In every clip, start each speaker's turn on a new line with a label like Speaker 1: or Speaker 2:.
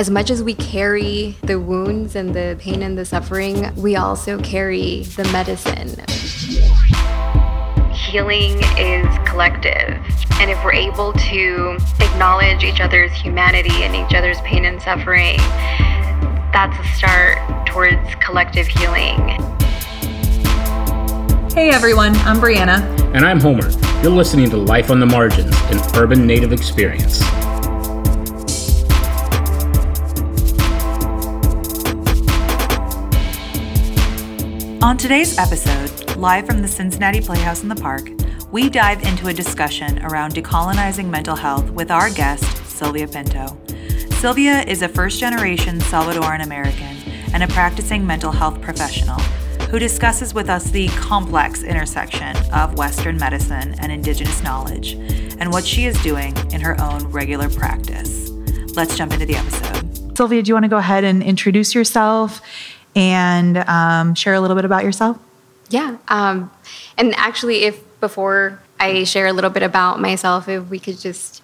Speaker 1: as much as we carry the wounds and the pain and the suffering, we also carry the medicine. Healing is collective. And if we're able to acknowledge each other's humanity and each other's pain and suffering, that's a start towards collective healing.
Speaker 2: Hey everyone, I'm Brianna.
Speaker 3: And I'm Homer. You're listening to Life on the Margins, an urban native experience.
Speaker 2: On today's episode, live from the Cincinnati Playhouse in the Park, we dive into a discussion around decolonizing mental health with our guest, Sylvia Pinto. Sylvia is a first generation Salvadoran American and a practicing mental health professional who discusses with us the complex intersection of Western medicine and Indigenous knowledge and what she is doing in her own regular practice. Let's jump into the episode. Sylvia, do you want to go ahead and introduce yourself and um, share a little bit about yourself?
Speaker 1: Yeah. Um, and actually, if before I share a little bit about myself, if we could just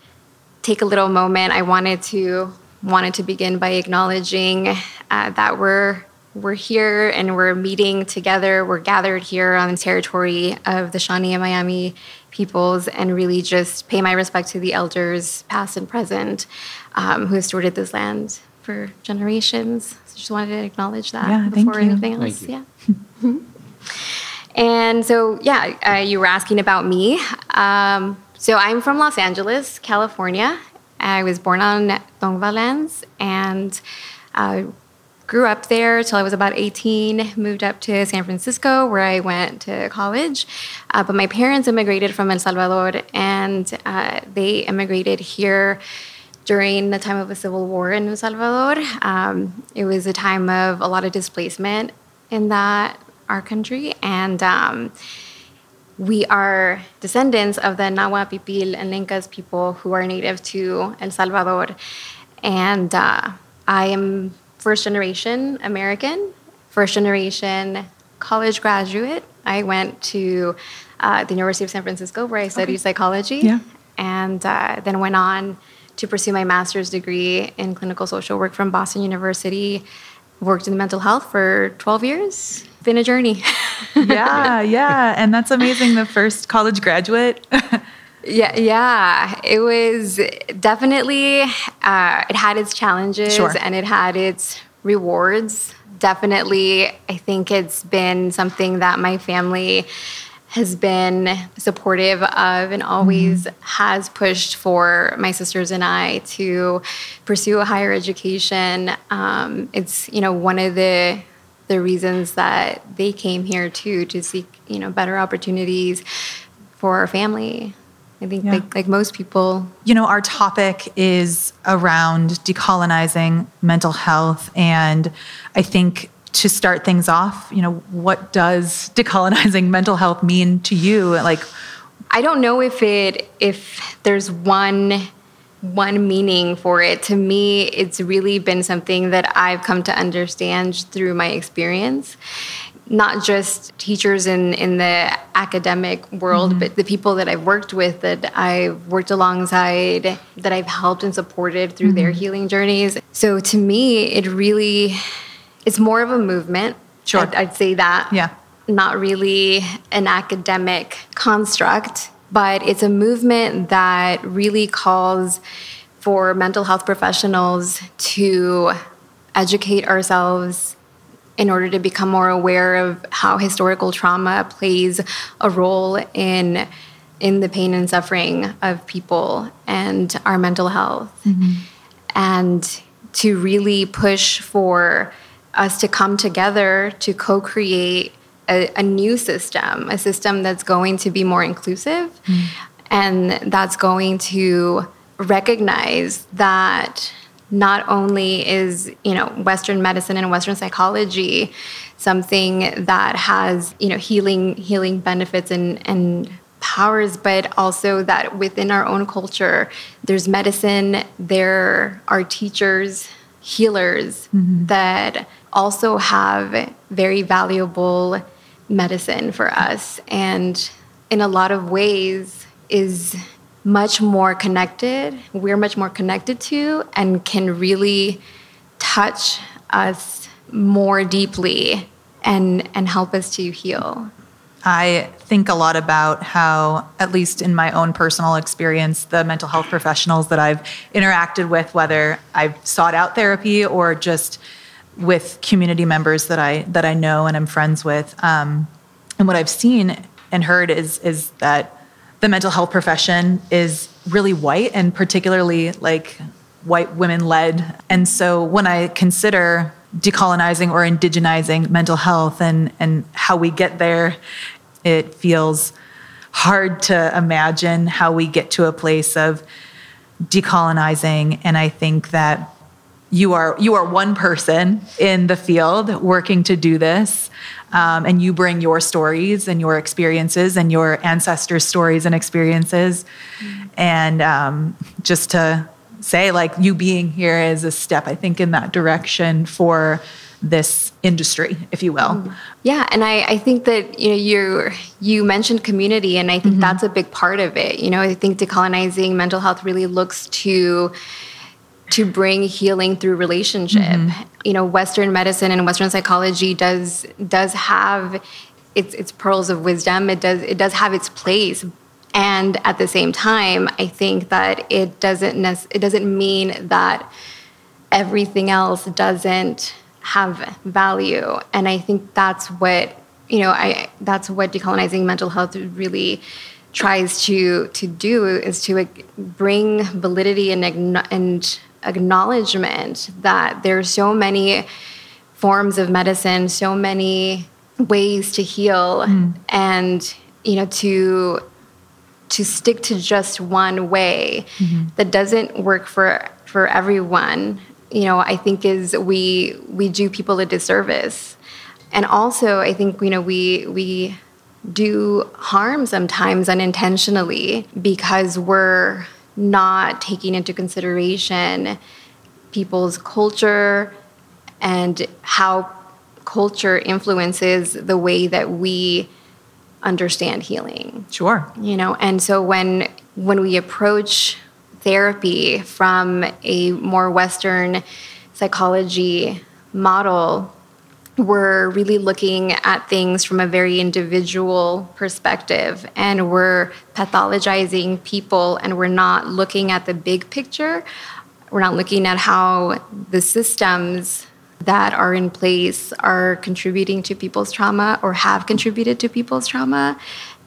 Speaker 1: take a little moment, I wanted to wanted to begin by acknowledging uh, that we're we're here and we're meeting together. We're gathered here on the territory of the Shawnee and Miami peoples, and really just pay my respect to the elders, past and present, um, who stewarded this land for generations. So just wanted to acknowledge that
Speaker 2: yeah,
Speaker 1: before anything else. Yeah. and so, yeah, uh, you were asking about me. Um, so I'm from Los Angeles, California. I was born on Tongva lands and uh, grew up there till I was about 18. Moved up to San Francisco, where I went to college. Uh, but my parents immigrated from El Salvador, and uh, they immigrated here during the time of a civil war in El Salvador. Um, it was a time of a lot of displacement in that our country, and um, we are descendants of the Nahua, Pipil, and Lencas people who are native to El Salvador. And uh, I am first generation American, first generation college graduate. I went to uh, the University of San Francisco where I studied okay. psychology,
Speaker 2: yeah.
Speaker 1: and uh, then went on to pursue my master's degree in clinical social work from Boston University. Worked in mental health for 12 years. Been a journey.
Speaker 2: yeah, yeah. And that's amazing. The first college graduate.
Speaker 1: yeah, yeah. It was definitely, uh, it had its challenges
Speaker 2: sure.
Speaker 1: and it had its rewards. Definitely, I think it's been something that my family has been supportive of and always mm-hmm. has pushed for my sisters and I to pursue a higher education. Um, it's you know one of the the reasons that they came here too to seek you know better opportunities for our family. I think yeah. like, like most people.
Speaker 2: You know, our topic is around decolonizing mental health. And I think to start things off, you know, what does decolonizing mental health mean to you? Like,
Speaker 1: I don't know if it if there's one one meaning for it. To me, it's really been something that I've come to understand through my experience. Not just teachers in, in the academic world, mm-hmm. but the people that I've worked with, that I've worked alongside, that I've helped and supported through mm-hmm. their healing journeys. So to me, it really it's more of a movement.
Speaker 2: Sure.
Speaker 1: I'd, I'd say that.
Speaker 2: Yeah.
Speaker 1: Not really an academic construct, but it's a movement that really calls for mental health professionals to educate ourselves in order to become more aware of how historical trauma plays a role in in the pain and suffering of people and our mental health mm-hmm. and to really push for us to come together to co create a, a, new system, a system that's going to be more inclusive mm. and that's going to recognize that not only is you know western medicine and western psychology something that has you know healing healing benefits and and powers but also that within our own culture there's medicine there are teachers healers mm-hmm. that also have very valuable medicine for us and in a lot of ways is much more connected we're much more connected to and can really touch us more deeply and and help us to heal.
Speaker 2: I think a lot about how, at least in my own personal experience, the mental health professionals that I've interacted with, whether I've sought out therapy or just with community members that I that I know and I'm friends with, um, and what I've seen and heard is is that the mental health profession is really white and particularly like white women led. And so when I consider decolonizing or indigenizing mental health and and how we get there, it feels hard to imagine how we get to a place of decolonizing and I think that you are you are one person in the field working to do this um, and you bring your stories and your experiences and your ancestors stories and experiences mm-hmm. and um, just to say like you being here is a step i think in that direction for this industry if you will mm-hmm.
Speaker 1: yeah and I, I think that you know you you mentioned community and i think mm-hmm. that's a big part of it you know i think decolonizing mental health really looks to to bring healing through relationship. Mm-hmm. You know, Western medicine and Western psychology does does have its its pearls of wisdom. It does it does have its place, and at the same time, I think that it doesn't nec- it doesn't mean that everything else doesn't have value. And I think that's what you know. I that's what decolonizing mental health really tries to to do is to bring validity and and acknowledgement that there's so many forms of medicine, so many ways to heal, mm. and you know to to stick to just one way mm-hmm. that doesn't work for for everyone you know i think is we we do people a disservice and also i think you know we we do harm sometimes unintentionally because we're not taking into consideration people's culture and how culture influences the way that we understand healing.
Speaker 2: Sure.
Speaker 1: You know, and so when when we approach therapy from a more western psychology model we're really looking at things from a very individual perspective and we're pathologizing people and we're not looking at the big picture. We're not looking at how the systems that are in place are contributing to people's trauma or have contributed to people's trauma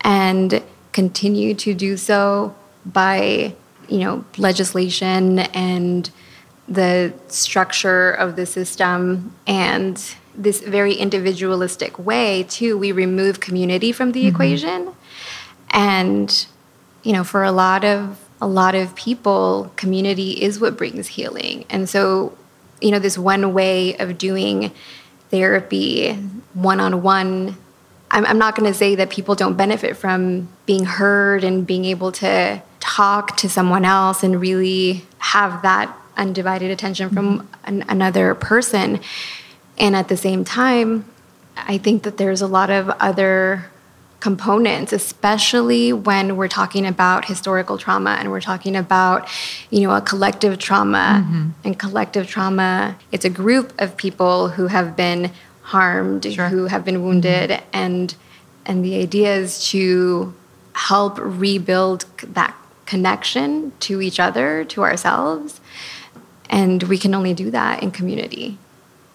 Speaker 1: and continue to do so by, you know, legislation and the structure of the system and this very individualistic way too we remove community from the mm-hmm. equation and you know for a lot of a lot of people community is what brings healing and so you know this one way of doing therapy one-on-one i'm, I'm not going to say that people don't benefit from being heard and being able to talk to someone else and really have that undivided attention from mm-hmm. an, another person and at the same time, I think that there's a lot of other components especially when we're talking about historical trauma and we're talking about you know a collective trauma mm-hmm. and collective trauma it's a group of people who have been harmed sure. who have been wounded mm-hmm. and and the idea is to help rebuild that connection to each other to ourselves and we can only do that in community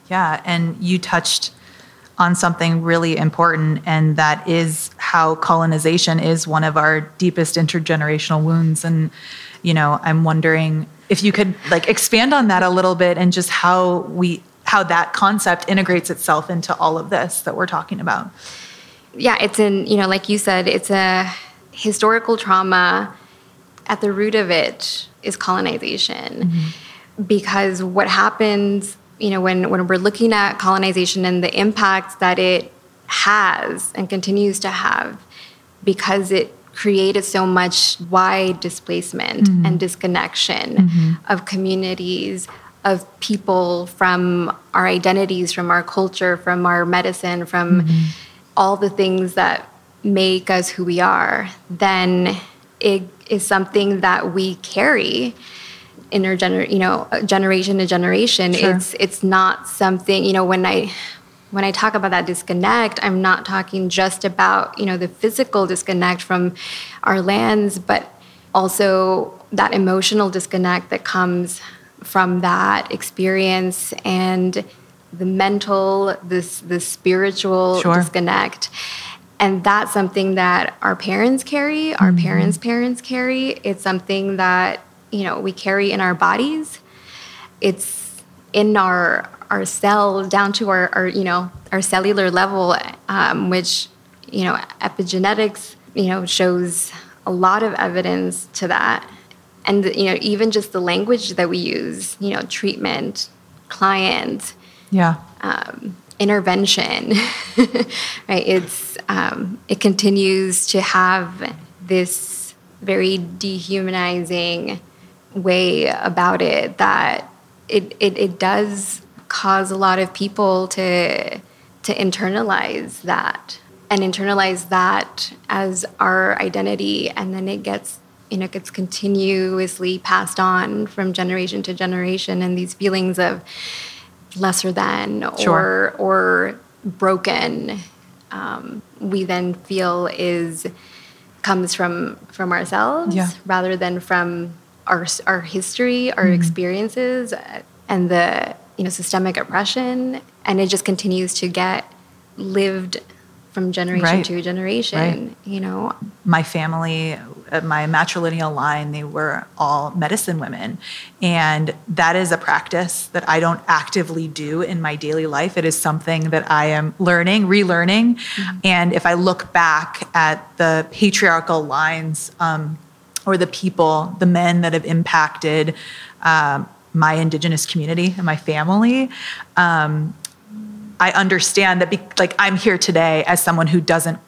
Speaker 2: yeah, and you touched on something really important, and that is how colonization is one of our deepest intergenerational wounds. And, you know, I'm wondering if you could like expand on that a little bit and just how we how that concept integrates itself into all of this that we're talking about.
Speaker 1: Yeah, it's in, you know, like you said, it's a historical trauma. At the root of it is colonization. Mm-hmm. Because what happens you know, when, when we're looking at colonization and the impact that it has and continues to have because it created so much wide displacement mm-hmm. and disconnection mm-hmm. of communities of people from our identities from our culture from our medicine from mm-hmm. all the things that make us who we are then it is something that we carry intergener you know uh, generation to generation
Speaker 2: Sure.
Speaker 1: it's it's not something you know when i when i talk about that disconnect i'm not talking just about you know the physical disconnect from our lands but also that emotional disconnect that comes from that experience and the mental this the spiritual
Speaker 2: Sure.
Speaker 1: disconnect and that's something that our parents carry our mm-hmm. parents parents carry it's something that you know we carry in our bodies. It's in our our cell down to our, our you know our cellular level um, which you know epigenetics you know shows a lot of evidence to that. And you know even just the language that we use you know treatment client
Speaker 2: Yeah.
Speaker 1: um, intervention right? It's um, it continues to have this very dehumanizing way about it that it, it, it does cause a lot of people to to internalize that and internalize that as our identity and then it gets you know gets continuously passed on from generation to generation and these feelings of lesser than
Speaker 2: Sure.
Speaker 1: or or broken um, we then feel is comes from from ourselves
Speaker 2: Yeah.
Speaker 1: rather than from our our history our
Speaker 2: Mm-hmm.
Speaker 1: experiences uh, and the you know systemic oppression and it just continues to get lived from generation
Speaker 2: Right.
Speaker 1: to generation
Speaker 2: Right.
Speaker 1: you know
Speaker 2: my family, uh, my matrilineal line, they were all medicine women. And that is a practice that I don't actively do in my daily life. It is something that I am learning, relearning. And if I look back at the patriarchal lines um, or the people, the men that have impacted um, my indigenous community and my family, um, I understand that, be, like, I'm here today as someone who doesn't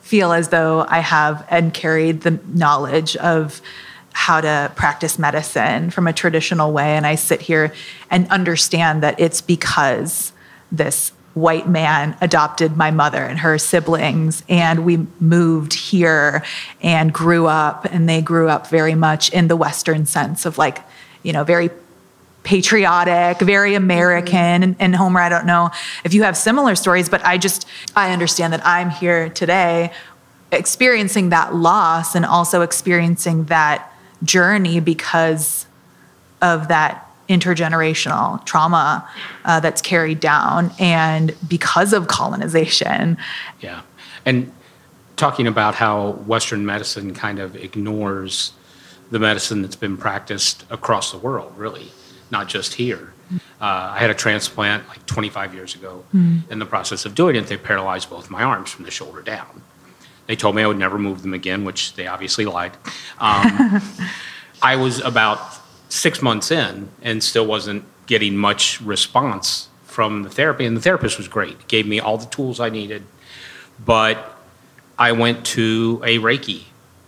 Speaker 2: feel as though I have and carried the knowledge of how to practice medicine from a traditional way. And I sit here and understand that it's because this white man adopted my mother and her siblings, and we moved here and grew up, and they grew up very much in the Western sense of like, you know, very patriotic, very mm-hmm. American. And, and Homer, I don't know if you have similar stories, but I just, I understand that I'm here today experiencing that loss and also experiencing that journey because of that intergenerational trauma uh, that's carried down and because of colonization.
Speaker 3: Yeah. And talking about how Western medicine kind of ignores the medicine that's been practiced across the world, really, not just here. Uh, I had a transplant like 25 years ago. In the process of doing it, they paralyzed both my arms from the shoulder down. They told me I would never move them again, which they obviously lied. Um, I was about six months in and still wasn't getting much response from the therapy. And the therapist was great, gave me all the tools I needed. But I went to a Reiki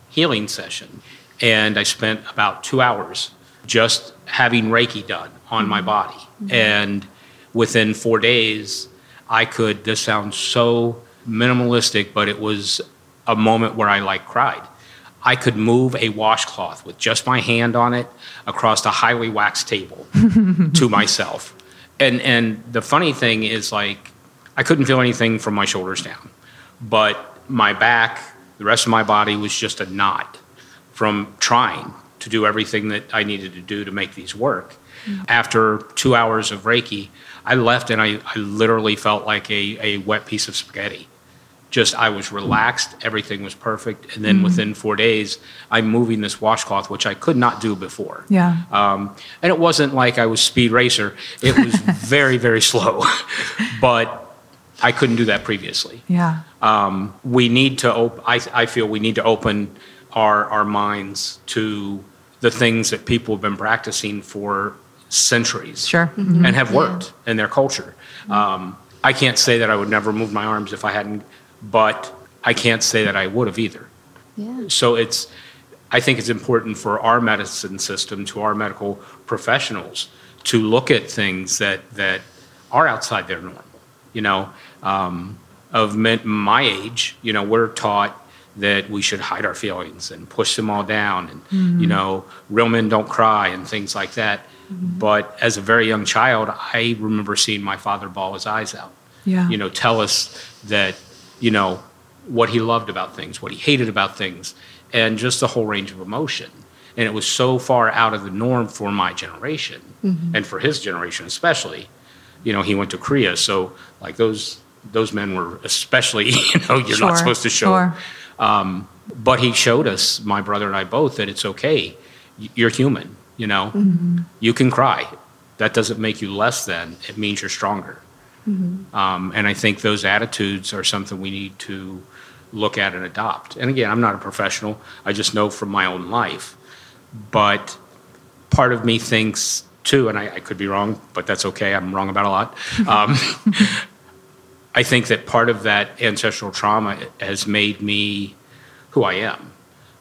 Speaker 3: healing session and I spent about two hours just having Reiki done on my mm-hmm. body. Mm-hmm. And within four days, I could, this sounds so minimalistic, but it was a moment where I like cried. I could move a washcloth with just my hand on it across a highly waxed table to myself. And and the funny thing is like I couldn't feel anything from my shoulders down. But my back, the rest of my body was just a knot from trying to do everything that I needed to do to make these work. Mm-hmm. After two hours of Reiki, I left and I, I literally felt like a, a wet piece of spaghetti. Just, I was relaxed, everything was perfect. And then within four days, I'm moving this washcloth, which I could not do before.
Speaker 2: Yeah.
Speaker 3: Um, and it wasn't like I was speed racer. It was very, very slow. but I couldn't do that previously
Speaker 2: Yeah.
Speaker 3: um, we need to op- I, I feel we need to open our, our minds to the things that people have been practicing for centuries
Speaker 2: Sure.
Speaker 3: and have worked in their culture um, i can't say that i would never move my arms if i hadn't but i can't say that i would have either.
Speaker 1: Yeah.
Speaker 3: So it's i think it's important for our medicine system to our medical professionals to look at things that that are outside their normal you know? Um, of men, my age you know we're taught that we should hide our feelings and push them all down and you know real men don't cry and things like that. But as a very young child i remember seeing my father bawl his eyes out.
Speaker 2: Yeah.
Speaker 3: you know tell us that you know what he loved about things what he hated about things and just the whole range of emotion and it was so far out of the norm for my generation mm-hmm. and for his generation especially you know he went to korea so like those those men were especially you know you're
Speaker 2: Sure,
Speaker 3: not supposed to show
Speaker 2: sure.
Speaker 3: Um, but he showed us, my brother and I both, that it's okay. You're human, you know. Mm-hmm. You can cry. That doesn't make you less than. It means you're stronger. Um, and I think those attitudes are something we need to look at and adopt. And again, I'm not a professional. I just know from my own life. But part of me thinks too, and I, I could be wrong, but that's okay. I'm wrong about a lot. Um, I think that part of that ancestral trauma has made me who I am.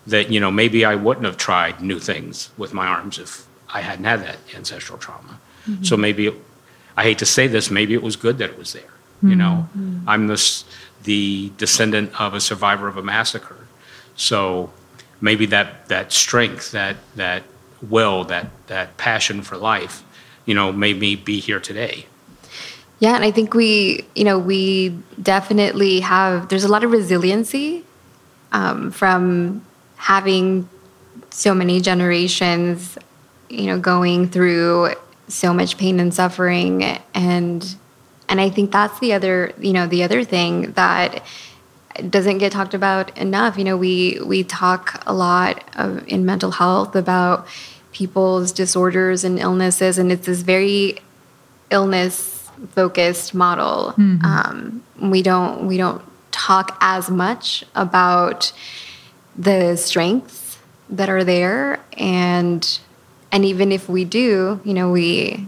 Speaker 3: That, you know, maybe I wouldn't have tried new things with my arms if I hadn't had that ancestral trauma. So maybe, I hate to say this, maybe it was good that it was there. You know, I'm this, the descendant of a survivor of a massacre. So maybe that, that strength, that, that will, that, that passion for life, you know, made me be here today.
Speaker 1: Yeah, and I think we, you know, we definitely have. There's a lot of resiliency um, from having so many generations, you know, going through so much pain and suffering, and and I think that's the other, you know, the other thing that doesn't get talked about enough. You know, we we talk a lot of, in mental health about people's disorders and illnesses, and it's this very illness focused model. Um, we don't we don't talk as much about the strengths that are there, and and even if we do, you know, we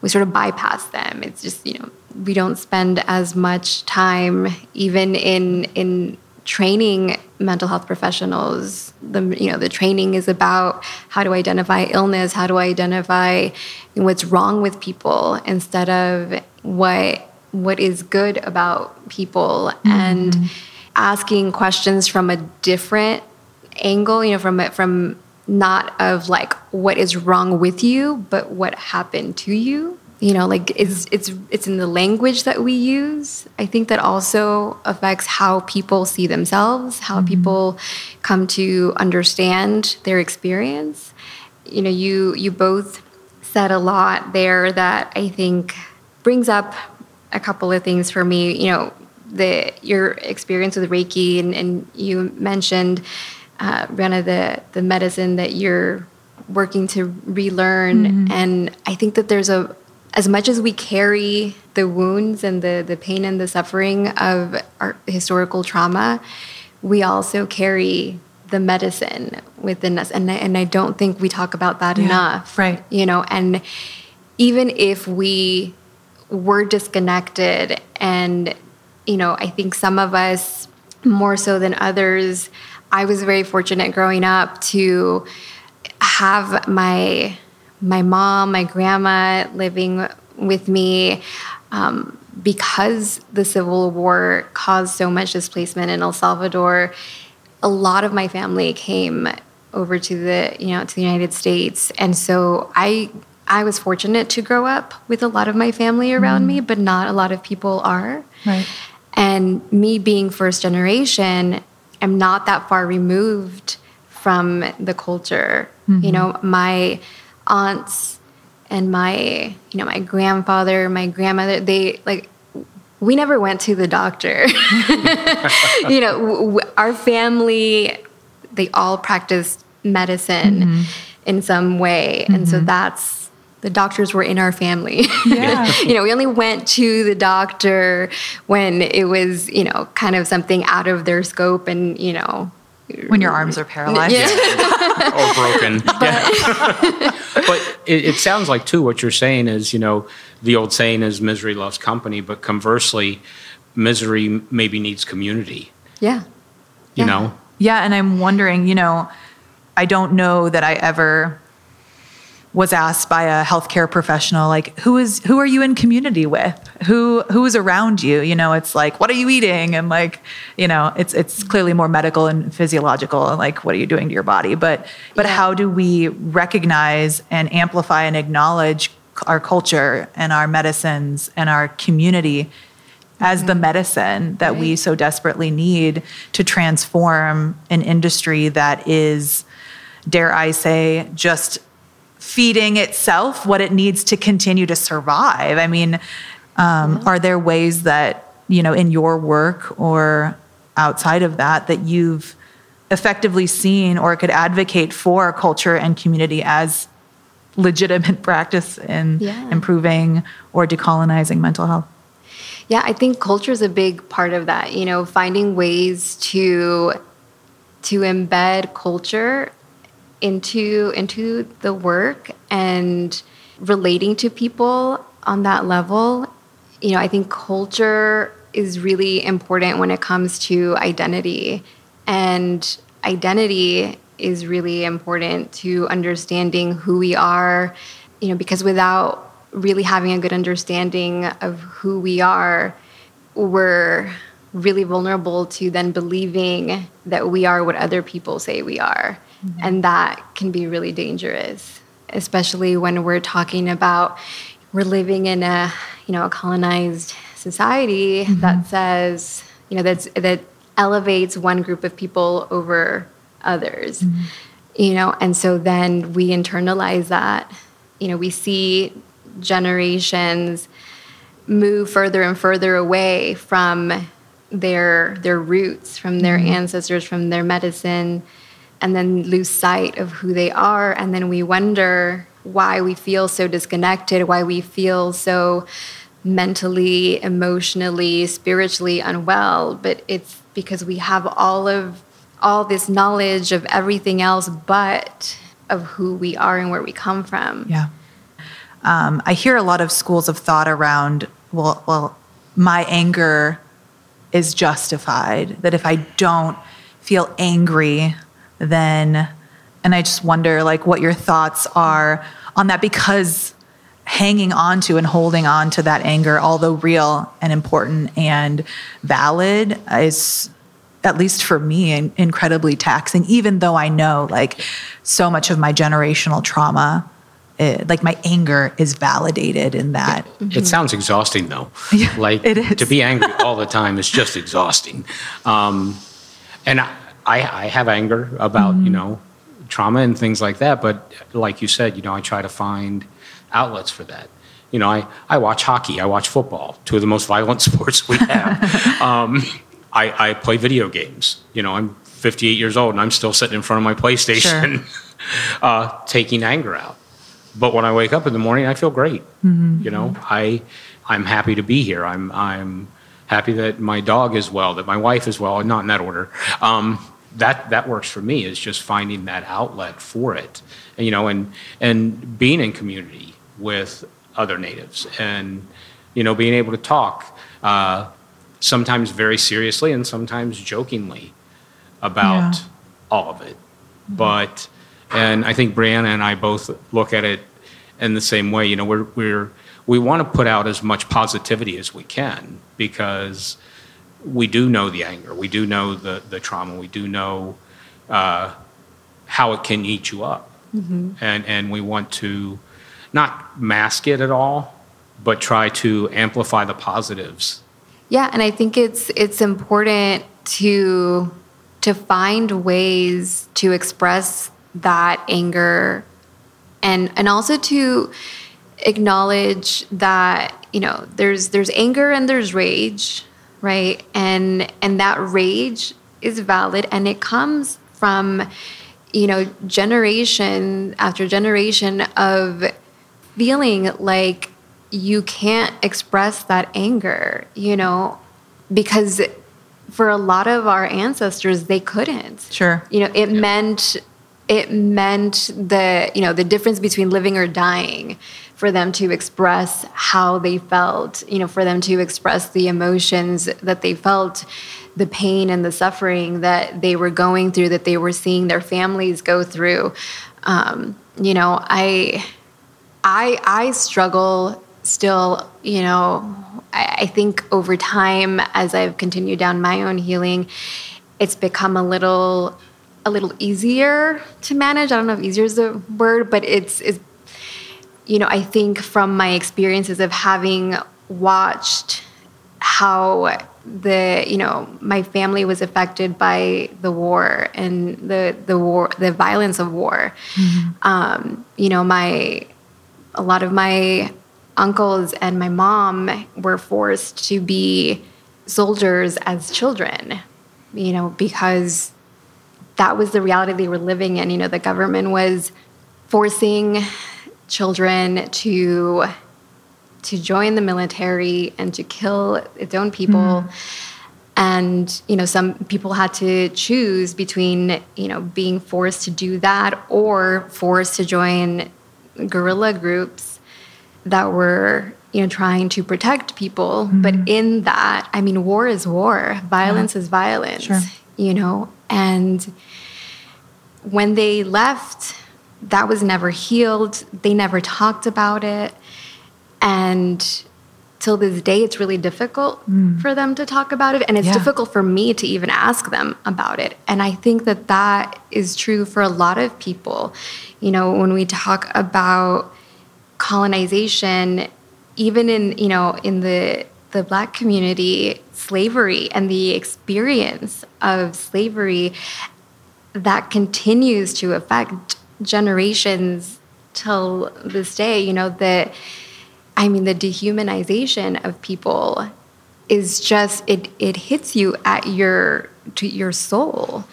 Speaker 1: we sort of bypass them. It's just you know we don't spend as much time even in in training mental health professionals. The you know the training is about how to identify illness? How to identify what's wrong with people instead of what what is good about people? Mm-hmm. And asking questions from a different angle you know from from not of like what is wrong with you but what happened to you. You know like it's it's it's in the language that we use. I think that also affects how people see themselves how mm-hmm. people come to understand their experience. You know you you both said a lot there that i think brings up a couple of things for me. You know the your experience with reiki and, and you mentioned uh, Brianna, the the medicine that you're working to relearn and i think that there's a as much as we carry the wounds and the, the pain and the suffering of our historical trauma, we also carry the medicine within us. And I, and I don't think we talk about that
Speaker 2: Yeah,
Speaker 1: enough.
Speaker 2: right.
Speaker 1: You know, and even if we were disconnected, and, you know, I think some of us more so than others, I was very fortunate growing up to have my my mom, my grandma living with me um, because the Civil War caused so much displacement in El Salvador. A lot of my family came over to the you know to the United States, and so I I was fortunate to grow up with a lot of my family around me, but not a lot of people are.
Speaker 2: Right.
Speaker 1: And me being first generation, I'm not that far removed from the culture. You mm-hmm. know, my aunts and my, you know, my grandfather, my grandmother, they like we never went to the doctor. you know, w- our family they all practiced medicine mm-hmm. in some way. And so mm-hmm. that's the doctors were in our family.
Speaker 2: Yeah.
Speaker 1: you know, we only went to the doctor when it was, you know, kind of something out of their scope and, you know,
Speaker 2: When your arms are paralyzed.
Speaker 1: Yeah.
Speaker 3: or broken. Yeah. but it, it sounds like too what you're saying is you know the old saying is misery loves company, but conversely, misery maybe needs community.
Speaker 1: yeah.
Speaker 3: You
Speaker 1: Yeah.
Speaker 3: know,
Speaker 2: Yeah, and I'm wondering, you know, I don't know that I ever was asked by a healthcare professional like who is who are you in community with who who is around you you know it's like what are you eating and like you know it's it's clearly more medical and physiological and like what are you doing to your body but but yeah. how do we recognize and amplify and acknowledge our culture and our medicines and our community as mm-hmm. the medicine that right. we so desperately need to transform an industry that is dare i say just feeding itself what it needs to continue to survive. I mean, um, are there ways that, you know, in your work or outside of that, that you've effectively seen or could advocate for culture and community as legitimate practice in yeah. improving or decolonizing mental health?
Speaker 1: Yeah, I think culture is a big part of that. You know, finding ways to to embed culture into into the work and relating to people on that level you know i think culture is really important when it comes to identity. And identity is really important to understanding who we are you know because without really having a good understanding of who we are we're really vulnerable to then believing that we are what other people say we are Mm-hmm. And that can be really dangerous, especially when we're talking about we're living in a, you know, a colonized society mm-hmm. that says, you know, that's that elevates one group of people over others. Mm-hmm. You know, and so then we internalize that. You know, we see generations move further and further away from their their roots, from their mm-hmm. ancestors, from their medicine, and then lose sight of who they are. And then we wonder why we feel so disconnected, why we feel so mentally, emotionally, spiritually unwell. But it's because we have all of all this knowledge of everything else but of who we are and where we come from.
Speaker 2: Yeah. Um, I hear a lot of schools of thought around, well, well, my anger is justified. That if I don't feel angry, then and I just wonder like what your thoughts are on that because hanging on to and holding on to that anger, although real and important and valid, is at least for me incredibly taxing. Even though I know like so much of my generational trauma. It, eh, like my anger is validated in that.
Speaker 3: It, mm-hmm. it sounds exhausting though. Yeah, like it is. to be angry all the time is just exhausting. Um, and I, I, I have anger about mm-hmm. you know trauma and things like that, but like you said, you know, I try to find outlets for that. You know, I, I watch hockey, I watch football, two of the most violent sports we have. um, I, I play video games. You know, I'm 58 years old and I'm still sitting in front of my PlayStation, sure. uh, taking anger out. But when I wake up in the morning, I feel great. Mm-hmm. You know, I I'm happy to be here. I'm I'm happy that my dog is well, that my wife is well, not in that order. Um, that that works for me is just finding that outlet for it and, you know and and being in community with other natives and you know being able to talk uh, sometimes very seriously and sometimes jokingly about yeah. all of it but and i think brianna and i both look at it in the same way you know we're we're we want to put out as much positivity as we can because we do know the anger, we do know the, the trauma, we do know uh, how it can eat you up. Mm-hmm. And, and we want to not mask it at all, but try to amplify the positives.
Speaker 1: Yeah, and I think it's it's important to to find ways to express that anger and and also to acknowledge that you know there's there's anger and there's rage right? And and that rage is valid and it comes from you know generation after generation of feeling like you can't express that anger, you know, because for a lot of our ancestors they couldn't.
Speaker 2: Sure.
Speaker 1: You know, it meant it meant the, you know, the difference between living or dying for them to express how they felt, you know, for them to express the emotions that they felt, the pain and the suffering that they were going through, that they were seeing their families go through. Um, you know, I I I struggle still, you know, I, I think over time as I've continued down my own healing, it's become a little a little easier to manage. I don't know if easier is the word, but it's, it's you know, I think from my experiences of having watched how the you know my family was affected by the war and the the war the violence of war mm-hmm. um, you know my a lot of my uncles and my mom were forced to be soldiers as children you know because that was the reality they were living in. You know, the government was forcing children to to join the military and to kill its own people. Mm. And you know, some people had to choose between you know being forced to do that or forced to join guerrilla groups that were you know trying to protect people. Mm. But in that, I mean, war is war. Violence yeah. is violence. Sure. You know, and when they left, that was never healed. They never talked about it. And till this day, it's really difficult mm. for them to talk about it. And it's yeah. difficult for me to even ask them about it. And I think that that is true for a lot of people. You know, when we talk about colonization, even in, you know, in the the black community, slavery and the experience of slavery that continues to affect generations till this day. You know, the, I mean, the dehumanization of people is just, it, it hits you at your, to your soul,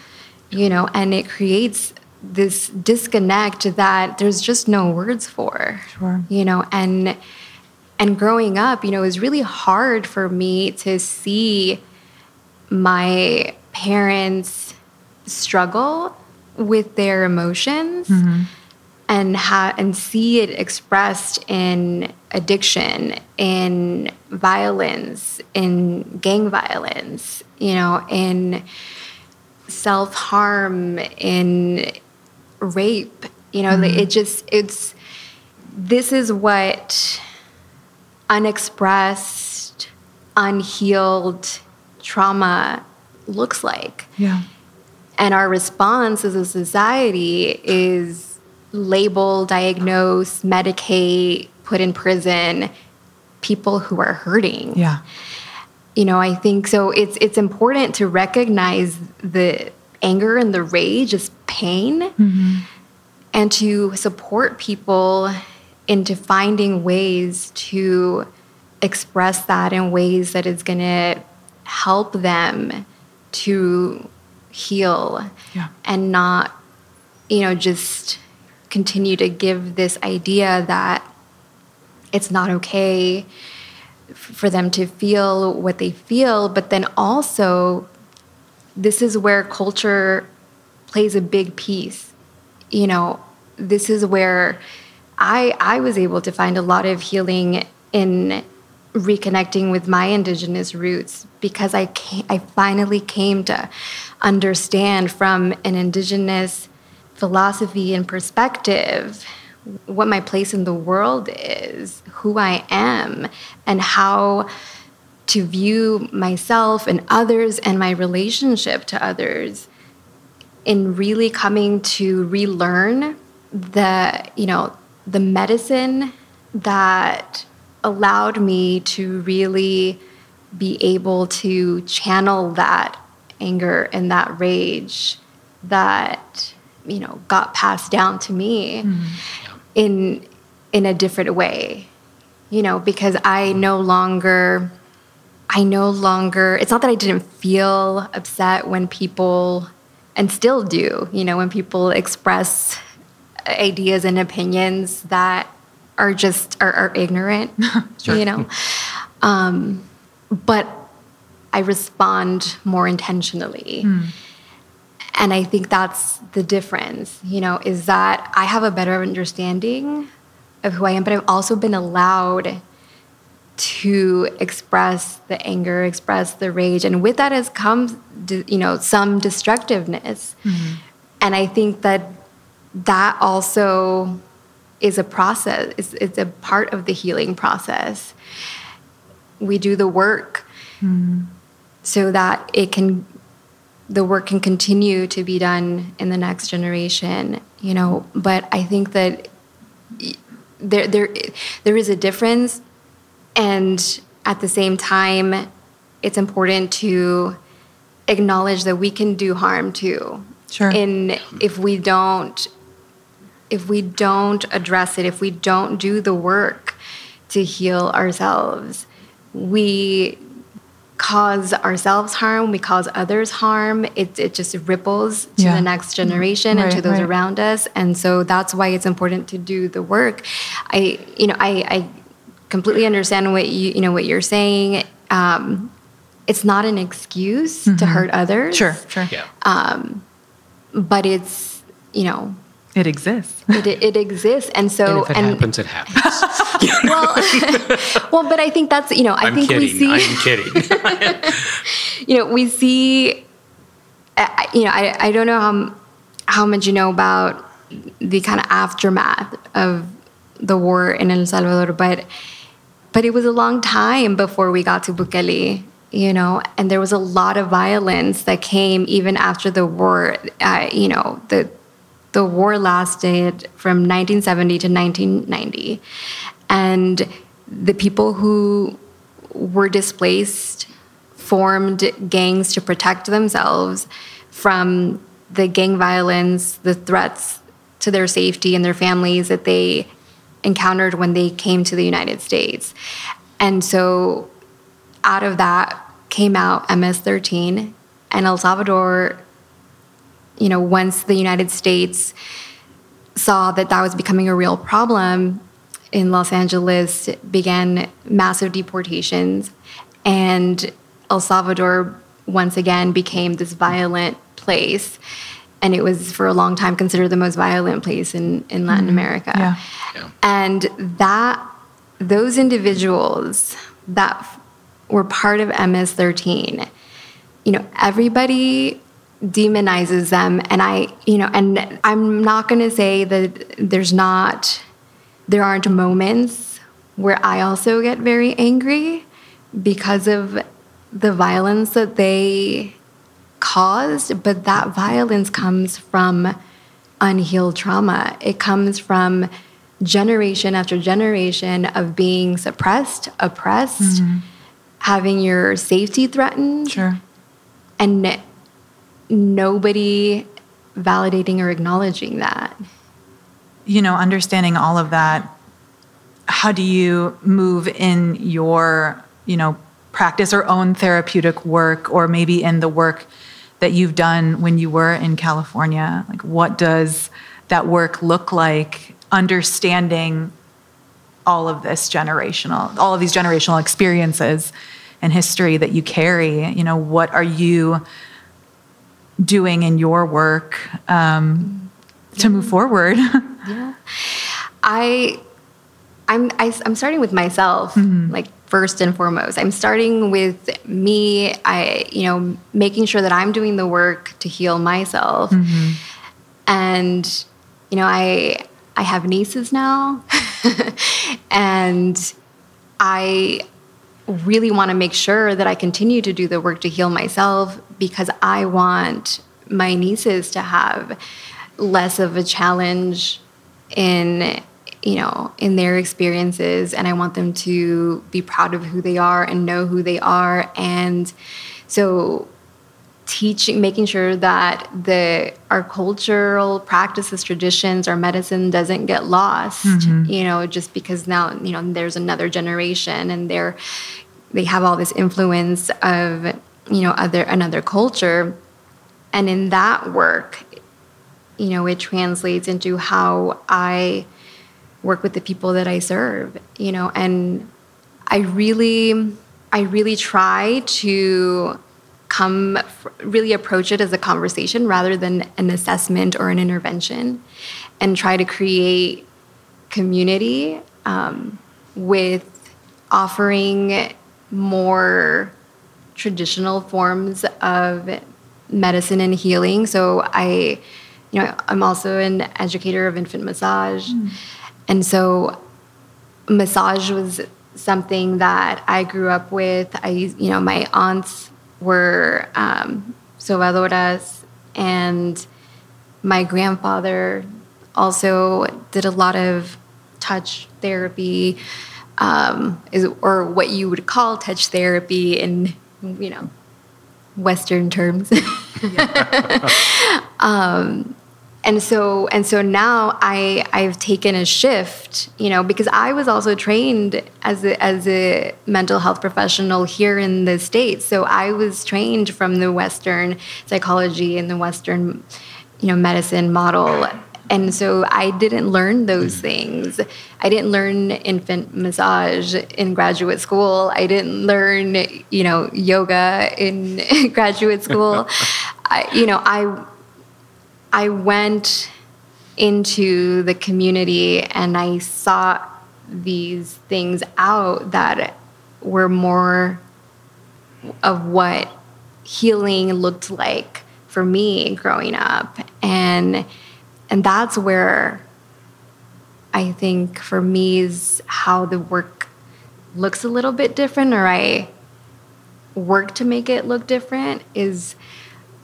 Speaker 1: you know, and it creates this disconnect that there's just no words for, sure. you know, and, and growing up, you know, it was really hard for me to see my parents struggle with their emotions mm-hmm. and ha- and see it expressed in addiction, in violence, in gang violence, you know, in self harm, in rape. You know, mm-hmm. it just it's this is what unexpressed, unhealed trauma looks like.
Speaker 2: Yeah.
Speaker 1: And our response as a society is label, diagnose, medicate, put in prison people who are hurting.
Speaker 2: Yeah.
Speaker 1: You know, I think so it's it's important to recognize the anger and the rage as pain mm-hmm. and to support people into finding ways to express that in ways that is going to help them to heal
Speaker 2: yeah.
Speaker 1: and not you know just continue to give this idea that it's not okay for them to feel what they feel but then also this is where culture plays a big piece you know this is where I I was able to find a lot of healing in reconnecting with my indigenous roots because I came, I finally came to understand from an indigenous philosophy and perspective what my place in the world is, who I am, and how to view myself and others and my relationship to others in really coming to relearn the you know the medicine that allowed me to really be able to channel that anger and that rage that you know got passed down to me mm. in in a different way you know because i no longer i no longer it's not that i didn't feel upset when people and still do you know when people express ideas and opinions that are just are, are ignorant, sure. you know. Um, but I respond more intentionally. Mm. And I think that's the difference, you know, is that I have a better understanding of who I am, but I've also been allowed to express the anger, express the rage, and with that has come, you know, some destructiveness. Mm-hmm. And I think that that also is a process. It's, it's a part of the healing process. We do the work mm. so that it can, the work can continue to be done in the next generation. You know, but I think that there there there is a difference, and at the same time, it's important to acknowledge that we can do harm too.
Speaker 2: Sure.
Speaker 1: And if we don't if we don't address it, if we don't do the work to heal ourselves, we cause ourselves harm, we cause others harm. It, it just ripples to yeah. the next generation right, and to those right. around us. And so that's why it's important to do the work. I, you know, I, I completely understand what you, you know, what you're saying. Um, it's not an excuse mm-hmm. to hurt others.
Speaker 2: Sure, sure.
Speaker 3: Yeah.
Speaker 1: Um, but it's, you know,
Speaker 2: it exists.
Speaker 1: It, it exists, and so
Speaker 3: and if it
Speaker 1: and,
Speaker 3: happens, it happens.
Speaker 1: well, well, but I think that's you know I
Speaker 3: I'm
Speaker 1: think
Speaker 3: kidding.
Speaker 1: we see.
Speaker 3: I'm kidding.
Speaker 1: you know, we see. Uh, you know, I I don't know how how much you know about the kind of aftermath of the war in El Salvador, but but it was a long time before we got to Bukele you know and there was a lot of violence that came even after the war uh, you know the the war lasted from 1970 to 1990. And the people who were displaced formed gangs to protect themselves from the gang violence, the threats to their safety and their families that they encountered when they came to the United States. And so out of that came out MS 13, and El Salvador you know, once the United States saw that that was becoming a real problem in Los Angeles, began massive deportations, and El Salvador once again became this violent place. And it was for a long time considered the most violent place in, in Latin mm-hmm. America.
Speaker 2: Yeah.
Speaker 3: Yeah.
Speaker 1: And that those individuals that were part of MS 13, you know, everybody demonizes them. And i you know and i'm not going to say that there's not there aren't moments where i also get very angry because of the violence that they caused but that violence comes from unhealed trauma. It comes from generation after generation of being suppressed oppressed mm-hmm. having your safety threatened
Speaker 2: sure.
Speaker 1: and nobody validating or acknowledging that.
Speaker 2: You know, understanding all of that, how do you move in your, you know, practice or own therapeutic work or maybe in the work that you've done when you were in California? Like what does that work look like understanding all of this generational all of these generational experiences and history that you carry you know what are you doing in your work um, to move forward?
Speaker 1: yeah, I, I'm I, am i am starting with myself, mm-hmm. like first and foremost. I'm starting with me. I you know making sure that I'm doing the work to heal myself, mm-hmm. and you know I I have nieces now, and I really want to make sure that I continue to do the work to heal myself because I want my nieces to have less of a challenge in you know in their experiences and I want them to be proud of who they are and know who they are and so teaching making sure that the our cultural practices traditions our medicine doesn't get lost mm-hmm. you know just because now you know there's another generation and they're they have all this influence of you know other another culture. And in that work you know it translates into how i work with the people that i serve you know and i really i really try to come really approach it as a conversation rather than an assessment or an intervention and try to create community um, with offering more traditional forms of medicine and healing so i you know i'm also an educator of infant massage mm. and so massage was something that I grew up with. I, you know, my aunts were um, sobadoras, and my grandfather also did a lot of touch therapy, um, is, or what you would call touch therapy in, you know, Western terms. um, and so and so now I I've taken a shift, you know, because I was also trained as a, as a mental health professional here in the states. So I was trained from the Western psychology and the Western, you know, medicine model. And so I didn't learn those mm. things. I didn't learn infant massage in graduate school. I didn't learn, you know, yoga in graduate school. I, you know, I I went into the community and I saw these things out that were more of what healing looked like for me growing up and and that's where I think for me is how the work looks a little bit different or I work to make it look different is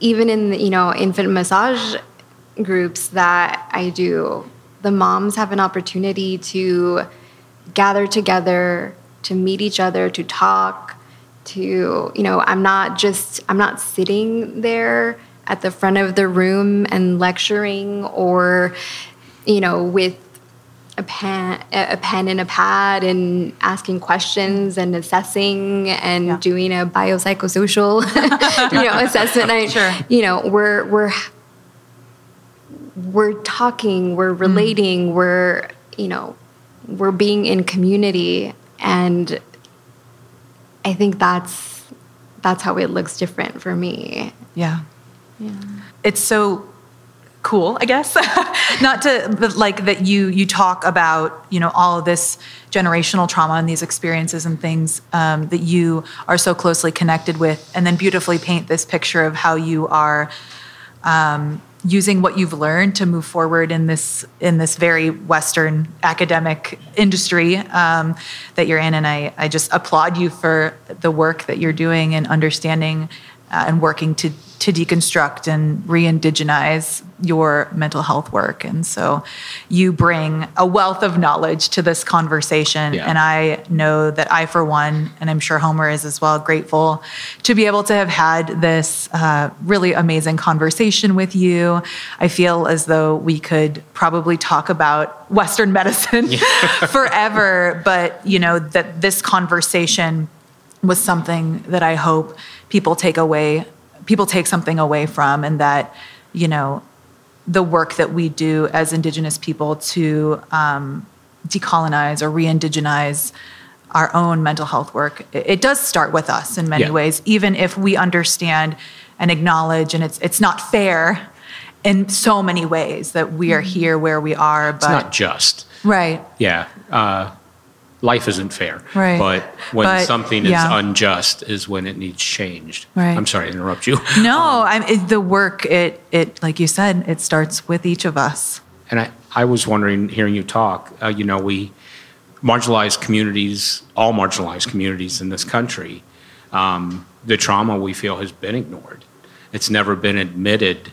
Speaker 1: even in the, you know infant massage groups that I do, the moms have an opportunity to gather together, to meet each other, to talk, to, you know, I'm not just, I'm not sitting there at the front of the room and lecturing or, you know, with a pen, a pen and a pad and asking questions and assessing and yeah. doing a biopsychosocial, you know, assessment. I, sure. You know, we're, we're, we're talking, we're mm. relating, mm. we're, you know, we're being in community and I think that's that's how it looks different for me.
Speaker 2: Yeah. Yeah. It's so cool, I guess. Not to but like that you you talk about, you know, all of this generational trauma and these experiences and things um, that you are so closely connected with and then beautifully paint this picture of how you are um, using what you've learned to move forward in this in this very Western academic industry um, that you're in, and I I just applaud you for the work that you're doing and understanding uh, and working to to deconstruct and re-indigenize your mental health work and so you bring a wealth of knowledge to this conversation yeah. and i know that i for one and i'm sure homer is as well grateful to be able to have had this uh, really amazing conversation with you i feel as though we could probably talk about western medicine yeah. forever but you know that this conversation was something that i hope people take away people take something away from and that you know the work that we do as indigenous people to um, decolonize or re-indigenize our own mental health work it, does start with us in many yeah. ways even if we understand and acknowledge and it's it's not fair in so many ways that we are mm-hmm. here where we are
Speaker 3: but it's not just
Speaker 2: right
Speaker 3: yeah uh, life isn't fair.
Speaker 2: Right.
Speaker 3: But when but, something is unjust is when it needs changed.
Speaker 2: Right.
Speaker 3: I'm sorry to interrupt you.
Speaker 2: No, um, I'm, it, the work, it, it, like you said, it starts with each of us.
Speaker 3: And I, I was wondering, hearing you talk, uh, you know, we marginalized communities, all marginalized communities in this country, um, the trauma we feel has been ignored. It's never been admitted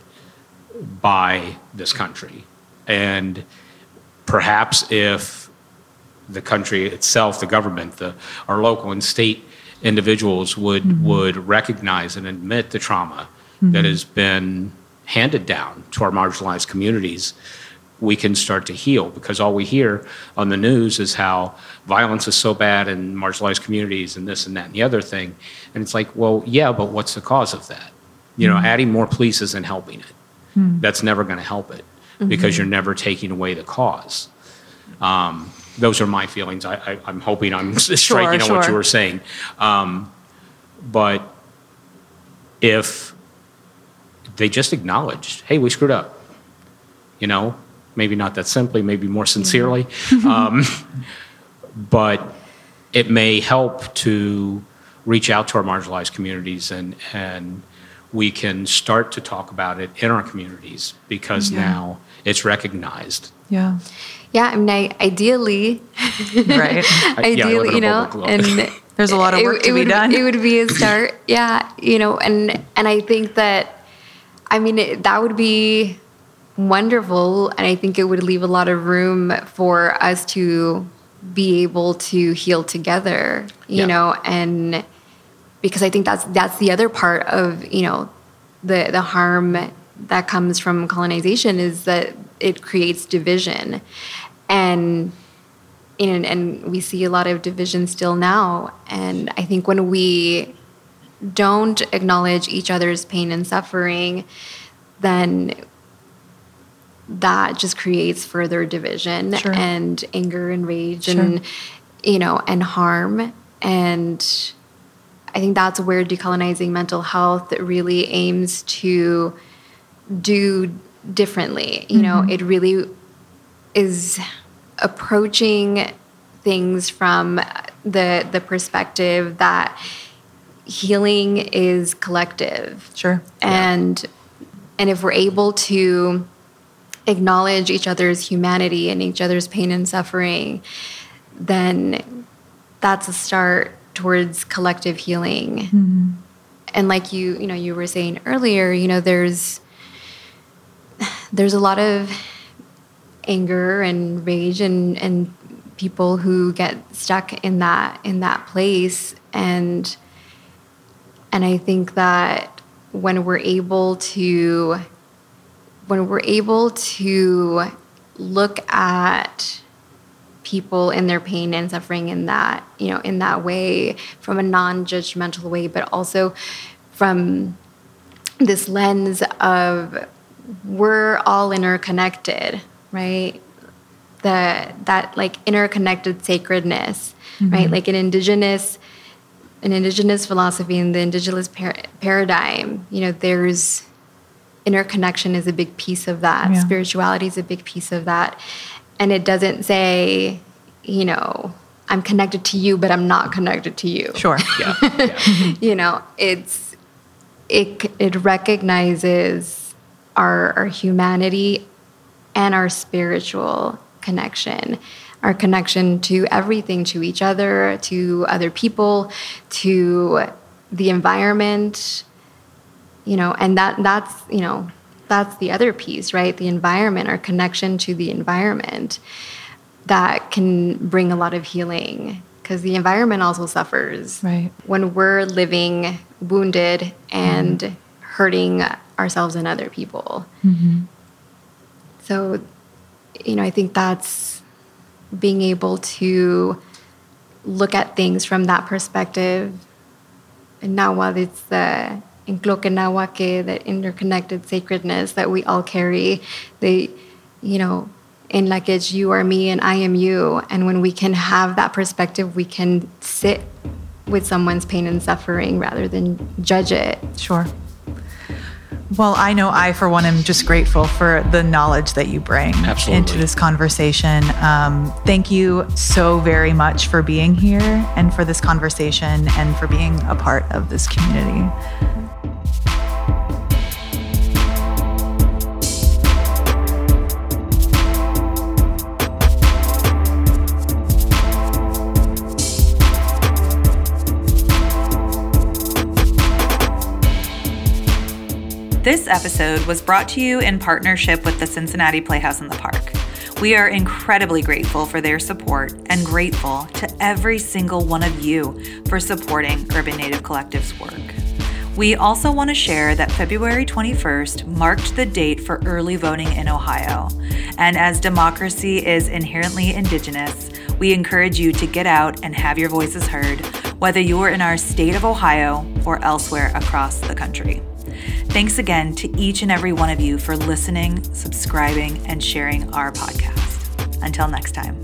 Speaker 3: by this country. And perhaps if the country itself, the government, the, our local and state individuals would mm-hmm. would recognize and admit the trauma mm-hmm. that has been handed down to our marginalized communities, we can start to heal because all we hear on the news is how violence is so bad in marginalized communities and this and that and the other thing. And it's like, well, yeah, but what's the cause of that? You know, mm-hmm. adding more police isn't helping it. Mm. That's never going to help it because mm-hmm. you're never taking away the cause. Um, those are my feelings. I, am hoping I'm striking sure, on what you were saying. Um, but if they just acknowledged, hey, we screwed up, you know, maybe not that simply, maybe more sincerely, mm-hmm. um, but it may help to reach out to our marginalized communities and, and we can start to talk about it in our communities because
Speaker 2: Yeah.
Speaker 3: now it's recognized.
Speaker 2: Yeah.
Speaker 1: Yeah, I mean, I, ideally,
Speaker 2: Right.
Speaker 3: I- yeah,
Speaker 1: ideally, you know, and.
Speaker 2: There's a lot of work
Speaker 1: it
Speaker 2: to be
Speaker 1: would-
Speaker 2: done.
Speaker 1: It would be a start, yeah, you know, and and I think that, I mean, it, that would be wonderful, and I think it would leave a lot of room for us to be able to heal together, you
Speaker 3: Yeah.
Speaker 1: know, and because I think that's that's the other part of you know the the harm that comes from colonization is that it creates division and and, and we see a lot of division still now and i think when we don't acknowledge each other's pain and suffering then that just creates further division
Speaker 2: Sure.
Speaker 1: and anger and rage
Speaker 2: Sure.
Speaker 1: and you know and harm and i think that's where decolonizing mental health really aims to do differently. You know mm-hmm. it really is approaching things from the the perspective that healing is collective.
Speaker 2: Sure.
Speaker 1: and and if we're able to acknowledge each other's humanity and each other's pain and suffering then that's a start towards collective healing. Mm-hmm. And like you you know you were saying earlier you know there's there's a lot of anger and rage and and people who get stuck in that in that place. And and I think that when we're able to when we're able to look at people in their pain and suffering in that you know in that way from a non-judgmental way but also from this lens of we're all interconnected right? The that like interconnected sacredness mm-hmm. right? Like an indigenous an indigenous philosophy and the indigenous par- paradigm you know there's interconnection is a big piece of that.
Speaker 2: Yeah.
Speaker 1: spirituality is a big piece of that. And it doesn't say you know i'm connected to you but i'm not connected to you.
Speaker 2: Sure.
Speaker 3: Yeah, yeah.
Speaker 1: you know it's it it recognizes our our humanity and our spiritual connection. Our connection to everything to each other to other people to the environment you know and that that's you know that's the other piece right? The environment our connection to the environment that can bring a lot of healing because the environment also suffers
Speaker 2: Right.
Speaker 1: when we're living wounded and mm-hmm. hurting ourselves and other people mm-hmm. so you know i think that's being able to look at things from that perspective and Nahuatl, it's the In Lak'ech Nahuatl, that interconnected sacredness that we all carry. The, you know, In Lak'ech, you are me and I am you. And when we can have that perspective, we can sit with someone's pain and suffering rather than judge it.
Speaker 2: Sure. Well, I know I, for one, am just grateful for the knowledge that you bring
Speaker 3: Absolutely.
Speaker 2: into this conversation. Um, thank you so very much for being here and for this conversation and for being a part of this community. This episode was brought to you in partnership with the Cincinnati Playhouse in the Park. We are incredibly grateful for their support and grateful to every single one of you for supporting Urban Native Collective's work. We also want to share that February 21st marked the date for early voting in Ohio. And as democracy is inherently indigenous, we encourage you to get out and have your voices heard, whether you're in our state of Ohio or elsewhere across the country. Thanks again to each and every one of you for listening, subscribing, and sharing our podcast. Until next time.